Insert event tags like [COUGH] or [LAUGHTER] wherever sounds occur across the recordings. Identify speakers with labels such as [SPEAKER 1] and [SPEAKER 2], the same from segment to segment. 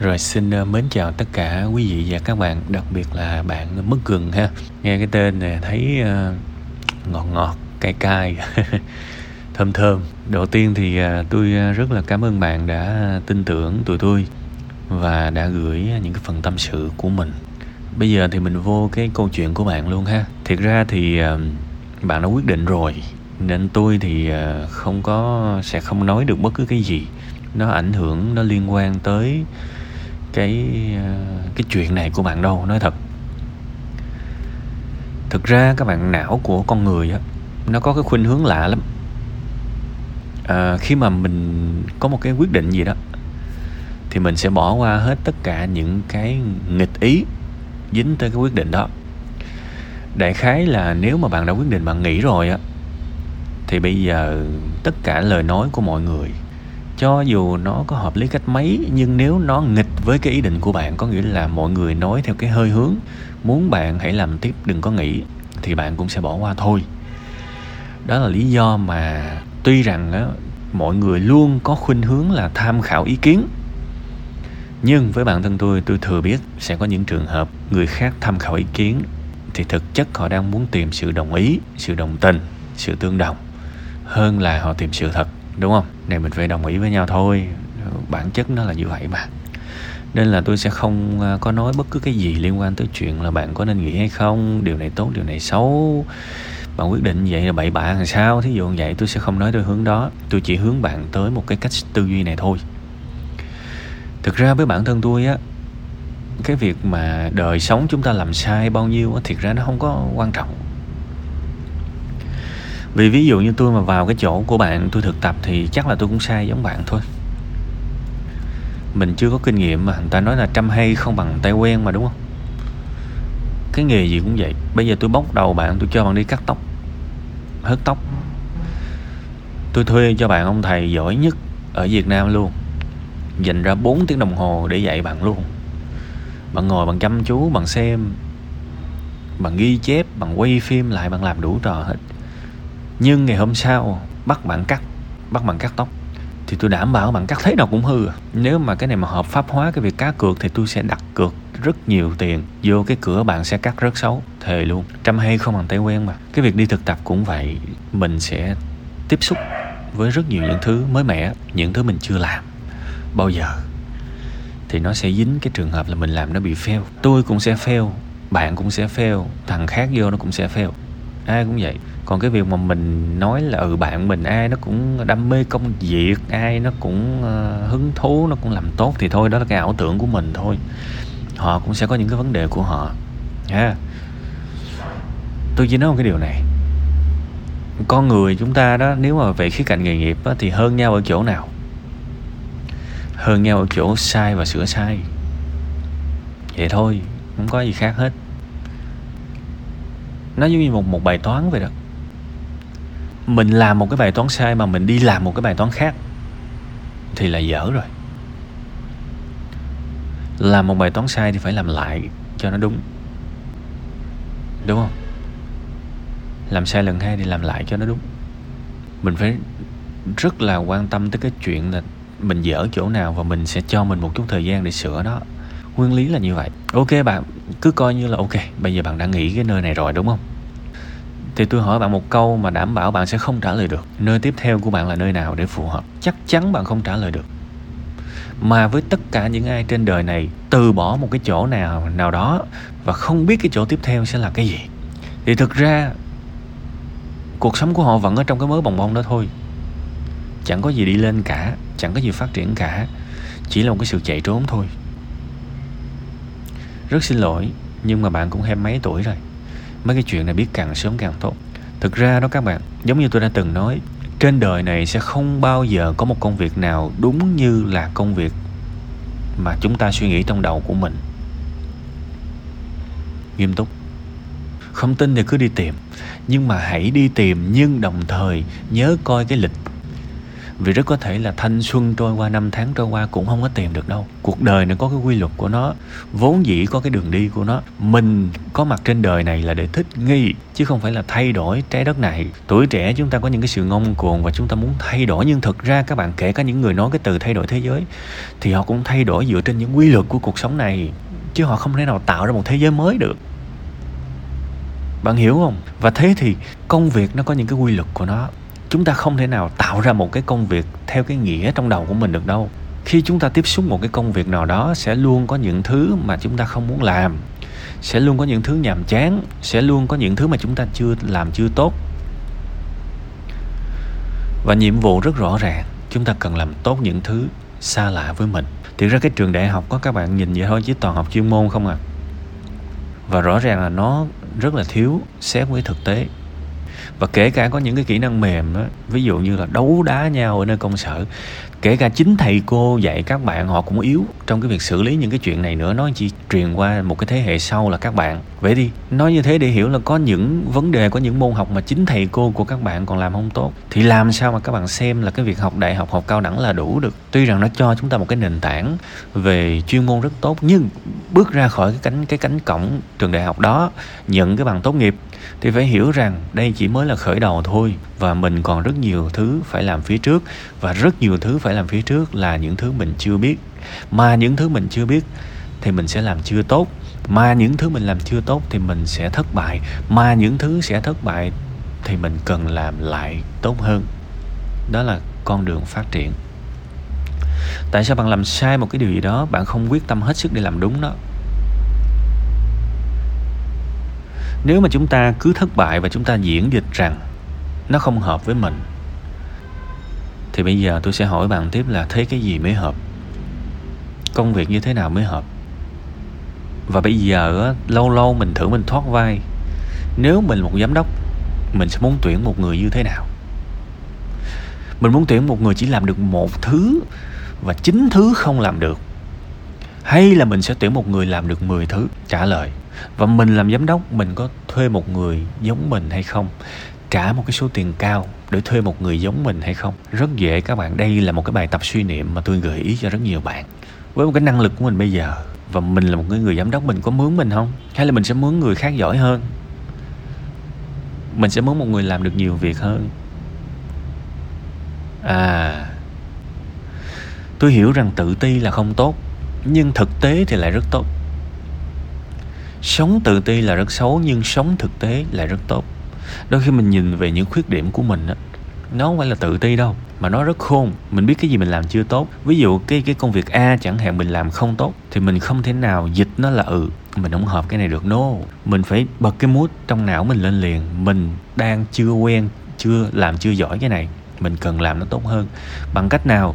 [SPEAKER 1] Rồi xin ờ, mến chào tất cả quý vị và các bạn, đặc biệt là bạn mất gừng ha. Nghe cái tên này thấy ờ, ngọt ngọt, cay cay, [LAUGHS] thơm thơm. Đầu tiên thì ờ, tôi rất là cảm ơn bạn đã tin tưởng tụi tôi và đã gửi những cái phần tâm sự của mình. Bây giờ thì mình vô cái câu chuyện của bạn luôn ha. Thiệt ra thì bạn đã quyết định rồi nên tôi thì không có sẽ không nói được bất cứ cái gì nó ảnh hưởng nó liên quan tới cái ờ, cái chuyện này của bạn đâu nói thật. Thực ra các bạn não của con người á nó có cái khuynh hướng lạ lắm. À, khi mà mình có một cái quyết định gì đó thì mình sẽ bỏ qua hết tất cả những cái nghịch ý dính tới cái quyết định đó. Đại khái là nếu mà bạn đã quyết định bạn nghĩ rồi á thì bây giờ tất cả lời nói của mọi người cho dù nó có hợp lý cách mấy nhưng nếu nó nghịch với cái ý định của bạn có nghĩa là mọi người nói theo cái hơi hướng muốn bạn hãy làm tiếp đừng có nghĩ thì bạn cũng sẽ bỏ qua thôi. Đó là lý do mà tuy rằng á, mọi người luôn có khuynh hướng là tham khảo ý kiến nhưng với bản thân tôi tôi thừa biết sẽ có những trường hợp người khác tham khảo ý kiến thì thực chất họ đang muốn tìm sự đồng ý sự đồng tình sự tương đồng hơn là họ tìm sự thật đúng không? Này, mình phải đồng ý với nhau thôi. Bản chất nó là như vậy mà. Nên là tôi sẽ không à, có nói bất cứ cái gì liên quan tới chuyện là bạn có nên nghĩ hay không, điều này tốt, điều này xấu. Bạn quyết định vậy là bậy bạ làm sao? Thí dụ như vậy, tôi sẽ không nói tới hướng đó. Tôi chỉ hướng bạn tới một cái cách tư duy này thôi. Thực ra với bản thân tôi á, cái việc mà đời sống chúng ta làm sai bao nhiêu á, thiệt ra nó không có quan trọng vì ví dụ như tôi mà vào cái chỗ của bạn tôi thực tập thì chắc là tôi cũng sai giống bạn thôi. Mình chưa có kinh nghiệm mà, người ta nói là trăm hay không bằng tay quen mà, đúng không? Cái nghề gì cũng vậy. Bây giờ tôi bóc đầu bạn, tôi cho bạn đi cắt tóc, hớt tóc. Tôi thuê cho bạn ông thầy giỏi nhất ở Việt Nam luôn. Dành ra 4 tiếng đồng hồ để dạy bạn luôn. Bạn ngồi bằng chăm chú bằng xem bằng ghi chép bằng quay phim lại, bạn làm đủ trò hết nhưng ngày hôm sau, bắt bạn cắt, bắt bạn cắt tóc, thì tôi đảm bảo bạn cắt thế nào cũng hư à. nếu mà cái này mà hợp pháp hóa cái việc cá cược thì tôi sẽ đặt cược rất nhiều tiền vô cái cửa bạn sẽ cắt rất xấu, thề luôn. Trăm hay không bằng tay quen mà. Cái việc đi thực tập cũng vậy, mình sẽ tiếp xúc với rất nhiều những thứ mới mẻ, những thứ mình chưa làm bao giờ. Thì nó sẽ dính cái trường hợp là mình làm nó bị fail. Tôi cũng sẽ fail, bạn cũng sẽ fail, thằng khác vô nó cũng sẽ fail ai cũng vậy. Còn cái việc mà mình nói là ừ bạn mình ai nó cũng đam mê công việc ai nó cũng uh, hứng thú nó cũng làm tốt thì thôi đó là cái ảo tưởng của mình thôi. Họ cũng sẽ có những cái vấn đề của họ. Ha. Tôi chỉ nói một cái điều này. Con người chúng ta đó nếu mà về khía cạnh nghề nghiệp đó, thì hơn nhau ở chỗ nào? Hơn nhau ở chỗ sai và sửa sai. Vậy thôi không có gì khác hết nó giống như một một bài toán vậy đó. Mình làm một cái bài toán sai mà mình đi làm một cái bài toán khác thì là dở rồi. Làm một bài toán sai thì phải làm lại cho nó đúng. Đúng không? Làm sai lần hai thì làm lại cho nó đúng. Mình phải rất là quan tâm tới cái chuyện là mình dở chỗ nào và mình sẽ cho mình một chút thời gian để sửa nó nguyên lý là như vậy. Ok bạn, cứ coi như là ok, bây giờ bạn đã nghĩ cái nơi này rồi, đúng không? Thì tôi hỏi bạn một câu mà đảm bảo bạn sẽ không trả lời được. Nơi tiếp theo của bạn là nơi nào để phù hợp? Chắc chắn bạn không trả lời được. Mà với tất cả những ai trên đời này, từ bỏ một cái chỗ nào nào đó và không biết cái chỗ tiếp theo sẽ là cái gì. Thì thực ra, cuộc sống của họ vẫn ở trong cái mớ bồng bông đó thôi. Chẳng có gì đi lên cả, chẳng có gì phát triển cả. Chỉ là một cái sự chạy trốn thôi rất xin lỗi, nhưng mà bạn cũng hai mấy tuổi rồi. Mấy cái chuyện này biết càng sớm càng tốt. Thực ra đó các bạn, giống như tôi đã từng nói, trên đời này sẽ không bao giờ có một công việc nào đúng như là công việc mà chúng ta suy nghĩ trong đầu của mình. Nghiêm túc. Không tin thì cứ đi tìm, nhưng mà hãy đi tìm, nhưng đồng thời nhớ coi cái lịch vì rất có thể là thanh xuân trôi qua, năm tháng trôi qua cũng không có tìm được đâu. Cuộc đời nó có cái quy luật của nó, vốn dĩ có cái đường đi của nó. Mình có mặt trên đời này là để thích nghi, chứ không phải là thay đổi trái đất này. Tuổi trẻ chúng ta có những cái sự ngông cuồng và chúng ta muốn thay đổi, nhưng thực ra các bạn, kể cả những người nói cái từ thay đổi thế giới, thì họ cũng thay đổi dựa trên những quy luật của cuộc sống này, chứ họ không thể nào tạo ra một thế giới mới được. Bạn hiểu không? Và thế thì công việc nó có những cái quy luật của nó chúng ta không thể nào tạo ra một cái công việc theo cái nghĩa trong đầu của mình được đâu. Khi chúng ta tiếp xúc một cái công việc nào đó, sẽ luôn có những thứ mà chúng ta không muốn làm, sẽ luôn có những thứ nhàm chán, sẽ luôn có những thứ mà chúng ta chưa làm chưa tốt. Và nhiệm vụ rất rõ ràng, chúng ta cần làm tốt những thứ xa lạ với mình. Thì ra cái trường đại học có các bạn nhìn vậy thôi chứ toàn học chuyên môn không à. Và rõ ràng là nó rất là thiếu xét với thực tế và kể cả có những cái kỹ năng mềm đó, ví dụ như là đấu đá nhau ở nơi công sở kể cả chính thầy cô dạy các bạn, họ cũng yếu. Trong cái việc xử lý những cái chuyện này nữa, nó chỉ truyền qua một cái thế hệ sau là các bạn. Vậy đi nói như thế để hiểu là có những vấn đề, có những môn học mà chính thầy cô của các bạn còn làm không tốt, thì làm sao mà các bạn xem là cái việc học đại học học cao đẳng là đủ được? Tuy rằng nó cho chúng ta một cái nền tảng về chuyên môn rất tốt, nhưng bước ra khỏi cái cánh cái cánh cổng trường đại học đó, nhận cái bằng tốt nghiệp, thì phải hiểu rằng đây chỉ mới là khởi đầu thôi, và mình còn rất nhiều thứ phải làm phía trước, và rất nhiều thứ phải làm phía trước là những thứ mình chưa biết. Mà những thứ mình chưa biết thì mình sẽ làm chưa tốt. Mà những thứ mình làm chưa tốt thì mình sẽ thất bại. Mà những thứ sẽ thất bại thì mình cần làm lại tốt hơn. Đó là con đường phát triển. Tại sao bạn làm sai một cái điều gì đó, bạn không quyết tâm hết sức để làm đúng đó? Nếu mà chúng ta cứ thất bại và chúng ta diễn dịch rằng nó không hợp với mình thì bây giờ tôi sẽ hỏi bạn tiếp là thế cái gì mới hợp? Công việc như thế nào mới hợp? Và bây giờ lâu lâu mình thử mình thoát vai. Nếu mình một giám đốc, mình sẽ muốn tuyển một người như thế nào? Mình muốn tuyển một người chỉ làm được một thứ và chín thứ không làm được. Hay là mình sẽ tuyển một người làm được 10 thứ? Trả lời. Và mình làm giám đốc, mình có thuê một người giống mình hay không? Trả một cái số tiền cao để thuê một người giống mình hay không? Rất dễ các bạn. Đây là một cái bài tập suy niệm mà tôi gợi ý cho rất nhiều bạn. Với một cái năng lực của mình bây giờ và mình là một người, người giám đốc mình có mướn mình không? Hay là mình sẽ mướn người khác giỏi hơn? Mình sẽ mướn một người làm được nhiều việc hơn? À tôi hiểu rằng tự ti là không tốt nhưng thực tế thì lại rất tốt. Sống tự ti là rất xấu nhưng sống thực tế lại rất tốt đôi khi mình nhìn về những khuyết điểm của mình á, nó không phải là tự ti đâu, mà nó rất khôn. Mình biết cái gì mình làm chưa tốt. Ví dụ cái cái công việc a chẳng hạn, mình làm không tốt, thì mình không thể nào dịch nó là ừ mình không hợp cái này được. No. Mình phải bật cái mút trong não mình lên liền. Mình đang chưa quen, chưa làm chưa giỏi cái này, mình cần làm nó tốt hơn. Bằng cách nào?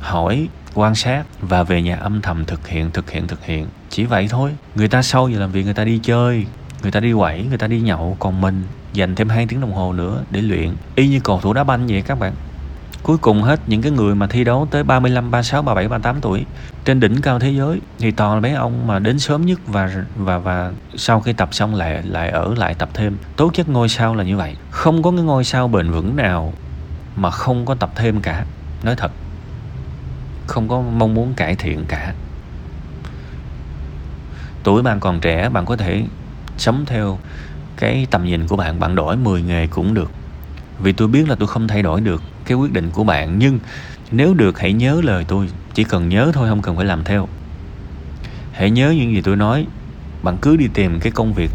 [SPEAKER 1] Hỏi, quan sát và về nhà âm thầm thực hiện thực hiện thực hiện. Chỉ vậy thôi. Người ta sau giờ làm việc, người ta đi chơi, người ta đi quẩy, người ta đi nhậu. Còn mình dành thêm 2 tiếng đồng hồ nữa để luyện. Y như cầu thủ đá banh vậy các bạn. Cuối cùng hết những cái người mà thi đấu tới 35, 36, 37, 38 tuổi. Trên đỉnh cao thế giới thì toàn là mấy ông mà đến sớm nhất và và và sau khi tập xong lại lại ở lại tập thêm. Tố chất ngôi sao là như vậy. Không có cái ngôi sao bền vững nào mà không có tập thêm cả. Nói thật. Không có mong muốn cải thiện cả. Tuổi bạn còn trẻ bạn có thể sống theo cái tầm nhìn của bạn bạn đổi 10 nghề cũng được. Vì tôi biết là tôi không thay đổi được cái quyết định của bạn, nhưng nếu được hãy nhớ lời tôi, chỉ cần nhớ thôi, không cần phải làm theo. Hãy nhớ những gì tôi nói, bạn cứ đi tìm cái công việc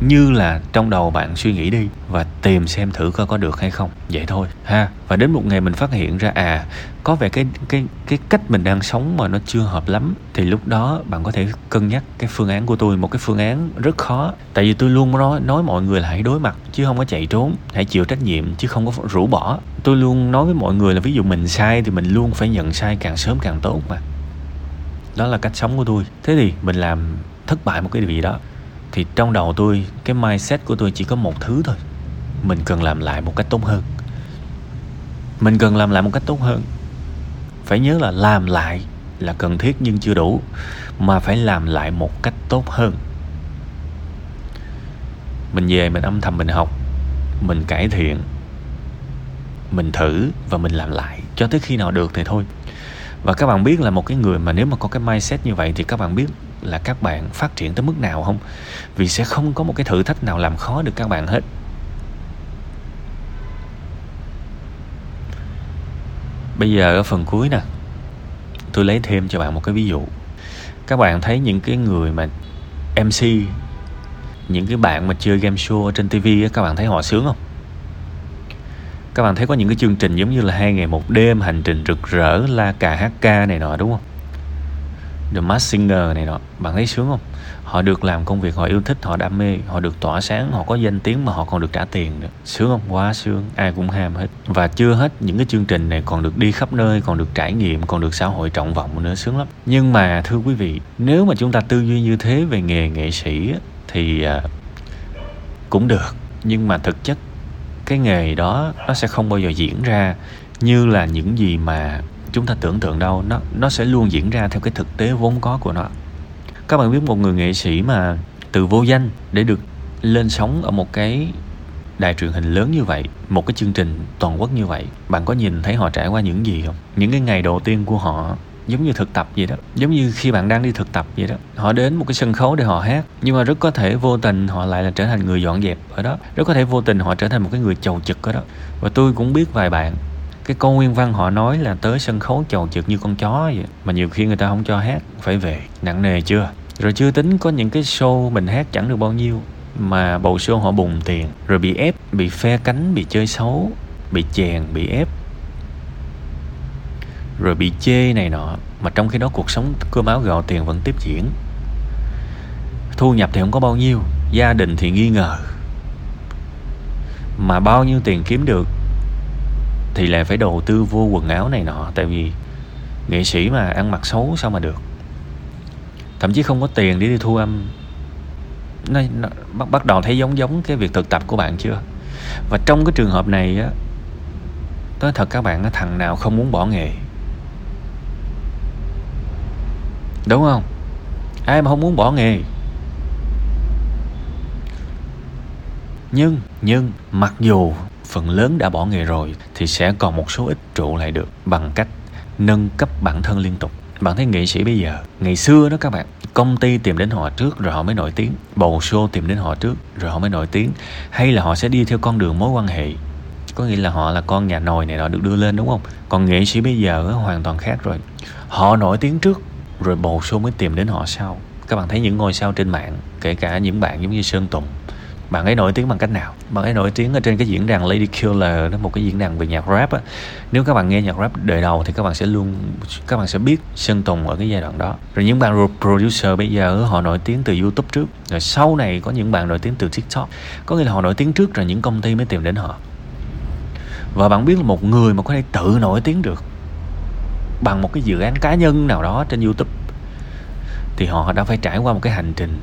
[SPEAKER 1] như là trong đầu bạn suy nghĩ đi và tìm xem thử coi có được hay không. Vậy thôi, ha. Và đến một ngày mình phát hiện ra à có vẻ cái cái cái cách mình đang sống mà nó chưa hợp lắm. Thì lúc đó bạn có thể cân nhắc cái phương án của tôi, một cái phương án rất khó. Tại vì tôi luôn nói nói mọi người là hãy đối mặt, chứ không có chạy trốn, hãy chịu trách nhiệm, chứ không có rũ bỏ. Tôi luôn nói với mọi người là ví dụ mình sai thì mình luôn phải nhận sai càng sớm càng tốt mà. Đó là cách sống của tôi. Thế thì mình làm thất bại một cái gì đó thì trong đầu tôi, cái mindset của tôi chỉ có một thứ thôi. Mình cần làm lại một cách tốt hơn. Mình cần làm lại một cách tốt hơn. Phải nhớ là làm lại là cần thiết nhưng chưa đủ, mà phải làm lại một cách tốt hơn. Mình về mình âm thầm mình học, mình cải thiện, mình thử và mình làm lại cho tới khi nào được thì thôi. Và các bạn biết là một cái người mà nếu mà có cái mindset như vậy thì các bạn biết là các bạn phát triển tới mức nào không? Vì sẽ không có một cái thử thách nào làm khó được các bạn hết. Bây giờ ở phần cuối nè, tôi lấy thêm cho bạn một cái ví dụ. Các bạn thấy những cái người mà mc những cái bạn mà chơi game show trên tv các bạn thấy họ sướng không? Các bạn thấy có những cái chương trình giống như là hai ngày một đêm, hành trình rực rỡ, la cà hát ca này nọ, đúng không? The Mask Singer này nọ bạn thấy sướng không? Họ được làm công việc, họ yêu thích, họ đam mê, họ được tỏa sáng, họ có danh tiếng mà họ còn được trả tiền nữa. Sướng không? Quá sướng. Ai cũng ham hết. Và chưa hết, những cái chương trình này còn được đi khắp nơi, còn được trải nghiệm, còn được xã hội trọng vọng nữa. Sướng lắm. Nhưng mà, thưa quý vị, nếu mà chúng ta tư duy như thế về nghề nghệ sĩ thì à, cũng được. Nhưng mà thực chất, cái nghề đó, nó sẽ không bao giờ diễn ra như là những gì mà chúng ta tưởng tượng đâu, nó nó sẽ luôn diễn ra theo cái thực tế vốn có của nó. Các bạn biết một người nghệ sĩ mà từ vô danh để được lên sóng ở một cái đài truyền hình lớn như vậy, một cái chương trình toàn quốc như vậy, bạn có nhìn thấy họ trải qua những gì không? Những cái ngày đầu tiên của họ, giống như thực tập vậy đó. Giống như khi bạn đang đi thực tập vậy đó. Họ đến một cái sân khấu để họ hát, nhưng mà rất có thể vô tình họ lại là trở thành người dọn dẹp ở đó. Rất có thể vô tình họ trở thành một cái người chầu trực ở đó. Và tôi cũng biết vài bạn cái câu nguyên văn họ nói là tới sân khấu chầu trực như con chó vậy. Mà nhiều khi người ta không cho hát, phải về, nặng nề chưa? Rồi chưa tính có những cái show mình hát chẳng được bao nhiêu, mà bầu show họ bùng tiền, rồi bị ép, bị phe cánh, bị chơi xấu, bị chèn, bị ép, rồi bị chê này nọ. Mà trong khi đó cuộc sống cơm áo gạo tiền vẫn tiếp diễn. Thu nhập thì không có bao nhiêu, gia đình thì nghi ngờ. Mà bao nhiêu tiền kiếm được thì lại phải đầu tư vô quần áo này nọ tại vì nghệ sĩ mà ăn mặc xấu sao mà được. Thậm chí không có tiền để đi thu âm. Nó, nó bắt bắt đầu thấy giống giống cái việc thực tập của bạn chưa? Và trong cái trường hợp này á nói thật các bạn thằng nào không muốn bỏ nghề? Đúng không? Ai mà không muốn bỏ nghề? Nhưng nhưng mặc dù phần lớn đã bỏ nghề rồi thì sẽ còn một số ít trụ lại được bằng cách nâng cấp bản thân liên tục. Bạn thấy nghệ sĩ bây giờ, ngày xưa đó các bạn, công ty tìm đến họ trước rồi họ mới nổi tiếng, bầu show tìm đến họ trước rồi họ mới nổi tiếng, hay là họ sẽ đi theo con đường mối quan hệ. Có nghĩa là họ là con nhà nồi này họ được đưa lên, đúng không? Còn nghệ sĩ bây giờ hoàn toàn khác rồi. Họ nổi tiếng trước, rồi bầu show mới tìm đến họ sau. Các bạn thấy những ngôi sao trên mạng, kể cả những bạn giống như sơn tùng bạn ấy nổi tiếng bằng cách nào? Bạn ấy nổi tiếng ở trên cái diễn đàn Lady Killer, đó một cái diễn đàn về nhạc rap á. Nếu các bạn nghe nhạc rap đời đầu thì các bạn sẽ luôn, các bạn sẽ biết Sơn Tùng ở cái giai đoạn đó. Rồi những bạn producer bây giờ họ nổi tiếng từ YouTube trước. Rồi sau này có những bạn nổi tiếng từ TikTok. Có nghĩa là họ nổi tiếng trước rồi những công ty mới tìm đến họ. Và bạn biết là một người mà có thể tự nổi tiếng được bằng một cái dự án cá nhân nào đó trên YouTube, thì họ đã phải trải qua một cái hành trình,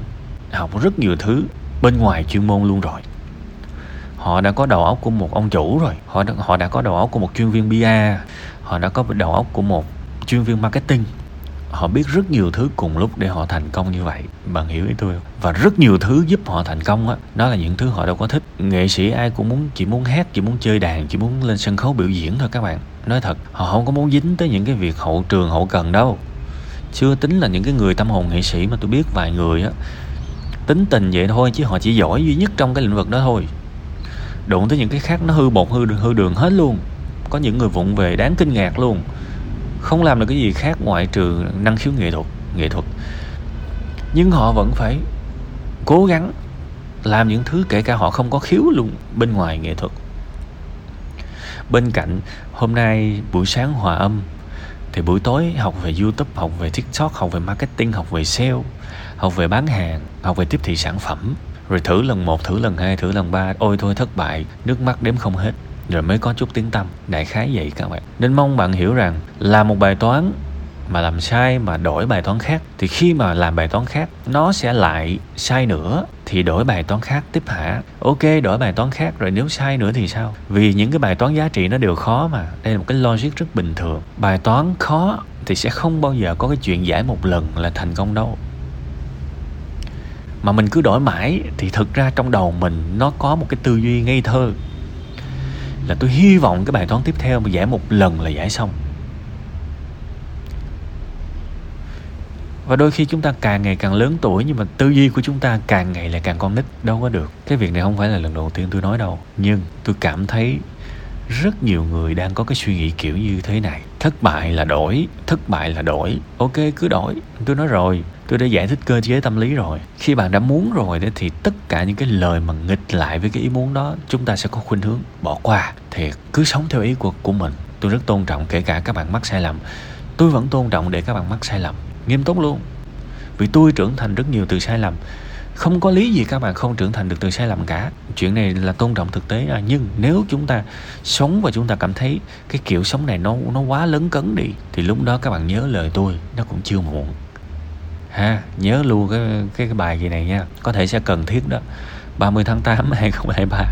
[SPEAKER 1] học rất nhiều thứ bên ngoài chuyên môn luôn rồi. Họ đã có đầu óc của một ông chủ rồi. Họ đã, họ đã có đầu óc của một chuyên viên PR họ đã có đầu óc của một chuyên viên marketing. Họ biết rất nhiều thứ cùng lúc để họ thành công như vậy. Bạn hiểu ý tôi không? Và rất nhiều thứ giúp họ thành công á. Đó là những thứ họ đâu có thích. Nghệ sĩ ai cũng muốn chỉ muốn hát chỉ muốn chơi đàn chỉ muốn lên sân khấu biểu diễn thôi các bạn. Nói thật họ không có muốn dính tới những cái việc hậu trường hậu cần đâu. Chưa tính là những cái người tâm hồn nghệ sĩ mà tôi biết vài người á tính tình vậy thôi chứ họ chỉ giỏi duy nhất trong cái lĩnh vực đó thôi. Đụng tới những cái khác nó hư bột, hư đường hư đường hết luôn. Có những người vụng về đáng kinh ngạc luôn. Không làm được cái gì khác ngoại trừ năng khiếu nghệ thuật nghệ thuật. Nhưng họ vẫn phải cố gắng làm những thứ kể cả họ không có khiếu luôn bên ngoài nghệ thuật. Bên cạnh, hôm nay buổi sáng hòa âm, thì buổi tối học về youtube, học về tiktok, học về marketing, học về sale học về bán hàng, học về tiếp thị sản phẩm. Rồi thử lần một, thử lần hai, thử lần ba. Ôi thôi, thất bại. Nước mắt đếm không hết. Rồi mới có chút tiếng tâm đại khái vậy các bạn. Nên mong bạn hiểu rằng là một bài toán mà làm sai, mà đổi bài toán khác, thì khi mà làm bài toán khác, nó sẽ lại sai nữa, thì đổi bài toán khác tiếp hả? Ok, đổi bài toán khác, rồi nếu sai nữa thì sao? Vì những cái bài toán giá trị nó đều khó mà. Đây là một cái logic rất bình thường. Bài toán khó thì sẽ không bao giờ có cái chuyện giải một lần là thành công đâu mà mình cứ đổi mãi thì thực ra trong đầu mình nó có một cái tư duy ngây thơ. Là tôi hy vọng cái bài toán tiếp theo mà giải một lần là giải xong. Và đôi khi chúng ta càng ngày càng lớn tuổi nhưng mà tư duy của chúng ta càng ngày lại càng con nít, đâu có được. Cái việc này không phải là lần đầu tiên tôi nói đâu. Nhưng tôi cảm thấy rất nhiều người đang có cái suy nghĩ kiểu như thế này. Thất bại là đổi, thất bại là đổi. Ok, cứ đổi. Tôi nói rồi tôi đã giải thích cơ chế tâm lý rồi. Khi bạn đã muốn rồi thì tất cả những cái lời mà nghịch lại với cái ý muốn đó, chúng ta sẽ có khuynh hướng bỏ qua. Thì cứ sống theo ý của của mình. Tôi rất tôn trọng kể cả các bạn mắc sai lầm. Tôi vẫn tôn trọng để các bạn mắc sai lầm. Nghiêm túc luôn. Vì tôi trưởng thành rất nhiều từ sai lầm. Không có lý gì các bạn không trưởng thành được từ sai lầm cả. Chuyện này là tôn trọng thực tế. À. nhưng nếu chúng ta sống và chúng ta cảm thấy cái kiểu sống này nó nó quá lớn cấn đi, thì lúc đó các bạn nhớ lời tôi, nó cũng chưa muộn ha nhớ luôn cái cái, cái bài gì này nha. Có thể sẽ cần thiết đó. 30 tháng 8 2023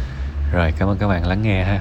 [SPEAKER 1] [LAUGHS] rồi cảm ơn các bạn lắng nghe ha.